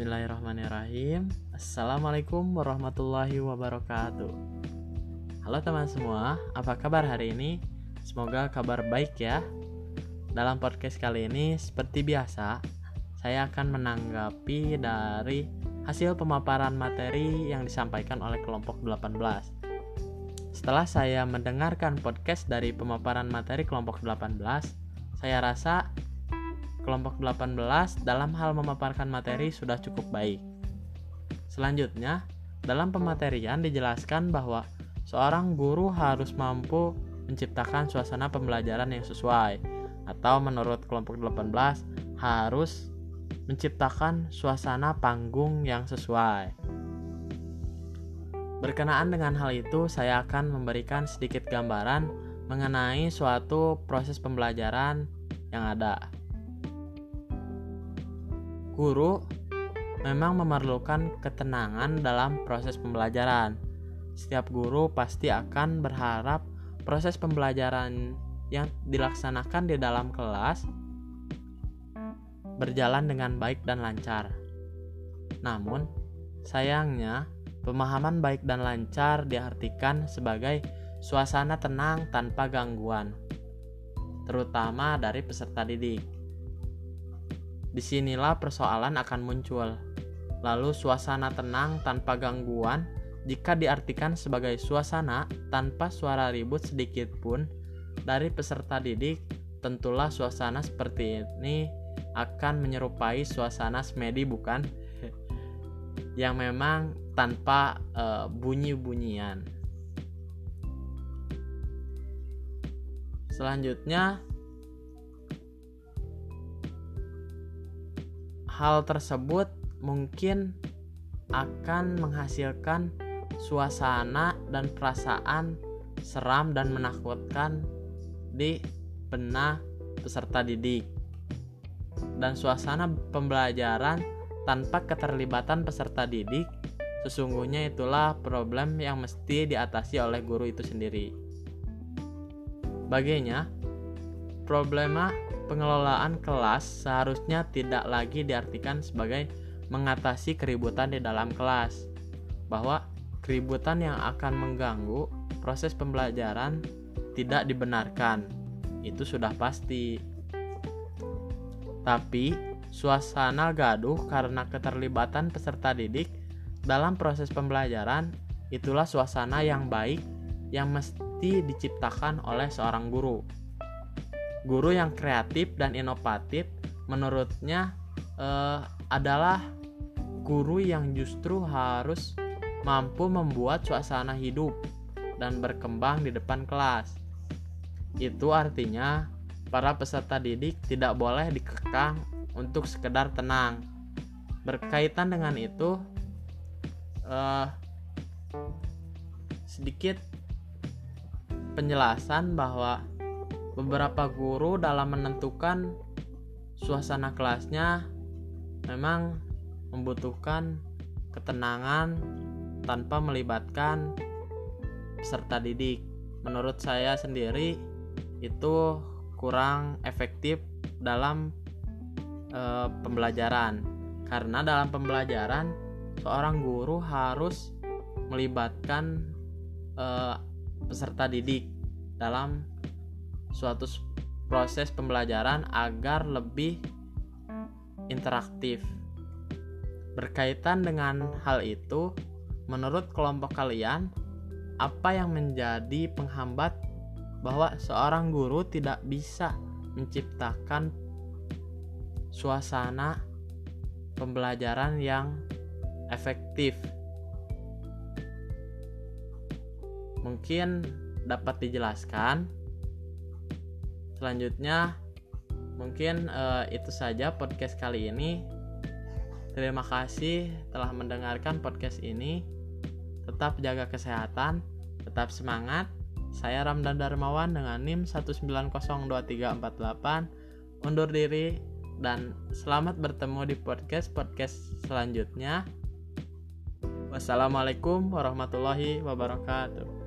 Bismillahirrahmanirrahim. Assalamualaikum warahmatullahi wabarakatuh. Halo teman semua, apa kabar hari ini? Semoga kabar baik ya. Dalam podcast kali ini, seperti biasa Saya akan menanggapi dari hasil pemaparan materi yang disampaikan oleh kelompok 18 Setelah saya mendengarkan podcast dari pemaparan materi kelompok 18 Saya rasa kelompok 18 dalam hal memaparkan materi sudah cukup baik. Selanjutnya, dalam pematerian dijelaskan bahwa seorang guru harus mampu menciptakan suasana pembelajaran yang sesuai atau menurut kelompok 18 harus menciptakan suasana panggung yang sesuai. Berkenaan dengan hal itu, saya akan memberikan sedikit gambaran mengenai suatu proses pembelajaran yang ada. Guru memang memerlukan ketenangan dalam proses pembelajaran. Setiap guru pasti akan berharap proses pembelajaran yang dilaksanakan di dalam kelas berjalan dengan baik dan lancar. Namun, sayangnya, pemahaman baik dan lancar diartikan sebagai suasana tenang tanpa gangguan, terutama dari peserta didik. Di sinilah persoalan akan muncul. Lalu suasana tenang tanpa gangguan jika diartikan sebagai suasana tanpa suara ribut sedikit pun dari peserta didik, tentulah suasana seperti ini akan menyerupai suasana semedi bukan? yang memang tanpa uh, bunyi-bunyian. Selanjutnya hal tersebut mungkin akan menghasilkan suasana dan perasaan seram dan menakutkan di benak peserta didik. Dan suasana pembelajaran tanpa keterlibatan peserta didik sesungguhnya itulah problem yang mesti diatasi oleh guru itu sendiri. Baginya, problema pengelolaan kelas seharusnya tidak lagi diartikan sebagai mengatasi keributan di dalam kelas, bahwa keributan yang akan mengganggu proses pembelajaran tidak dibenarkan. Itu sudah pasti. Tapi, suasana gaduh karena keterlibatan peserta didik dalam proses pembelajaran itulah suasana yang baik yang mesti diciptakan oleh seorang guru. Guru yang kreatif dan inovatif menurutnya eh, adalah guru yang justru harus mampu membuat suasana hidup dan berkembang di depan kelas. Itu artinya para peserta didik tidak boleh dikekang untuk sekedar tenang. Berkaitan dengan itu, eh, sedikit penjelasan bahwa beberapa guru dalam menentukan suasana kelasnya memang membutuhkan ketenangan tanpa melibatkan peserta didik. Menurut saya sendiri itu kurang efektif dalam e, pembelajaran karena dalam pembelajaran seorang guru harus melibatkan e, peserta didik dalam suatu proses pembelajaran agar lebih interaktif. Berkaitan dengan hal itu, menurut kelompok kalian, apa yang menjadi penghambat bahwa seorang guru tidak bisa menciptakan suasana pembelajaran yang efektif? Mungkin dapat dijelaskan selanjutnya mungkin uh, itu saja podcast kali ini terima kasih telah mendengarkan podcast ini tetap jaga kesehatan tetap semangat saya Ramdan Darmawan dengan NIM 1902348 undur diri dan selamat bertemu di podcast-podcast selanjutnya. Wassalamualaikum warahmatullahi wabarakatuh.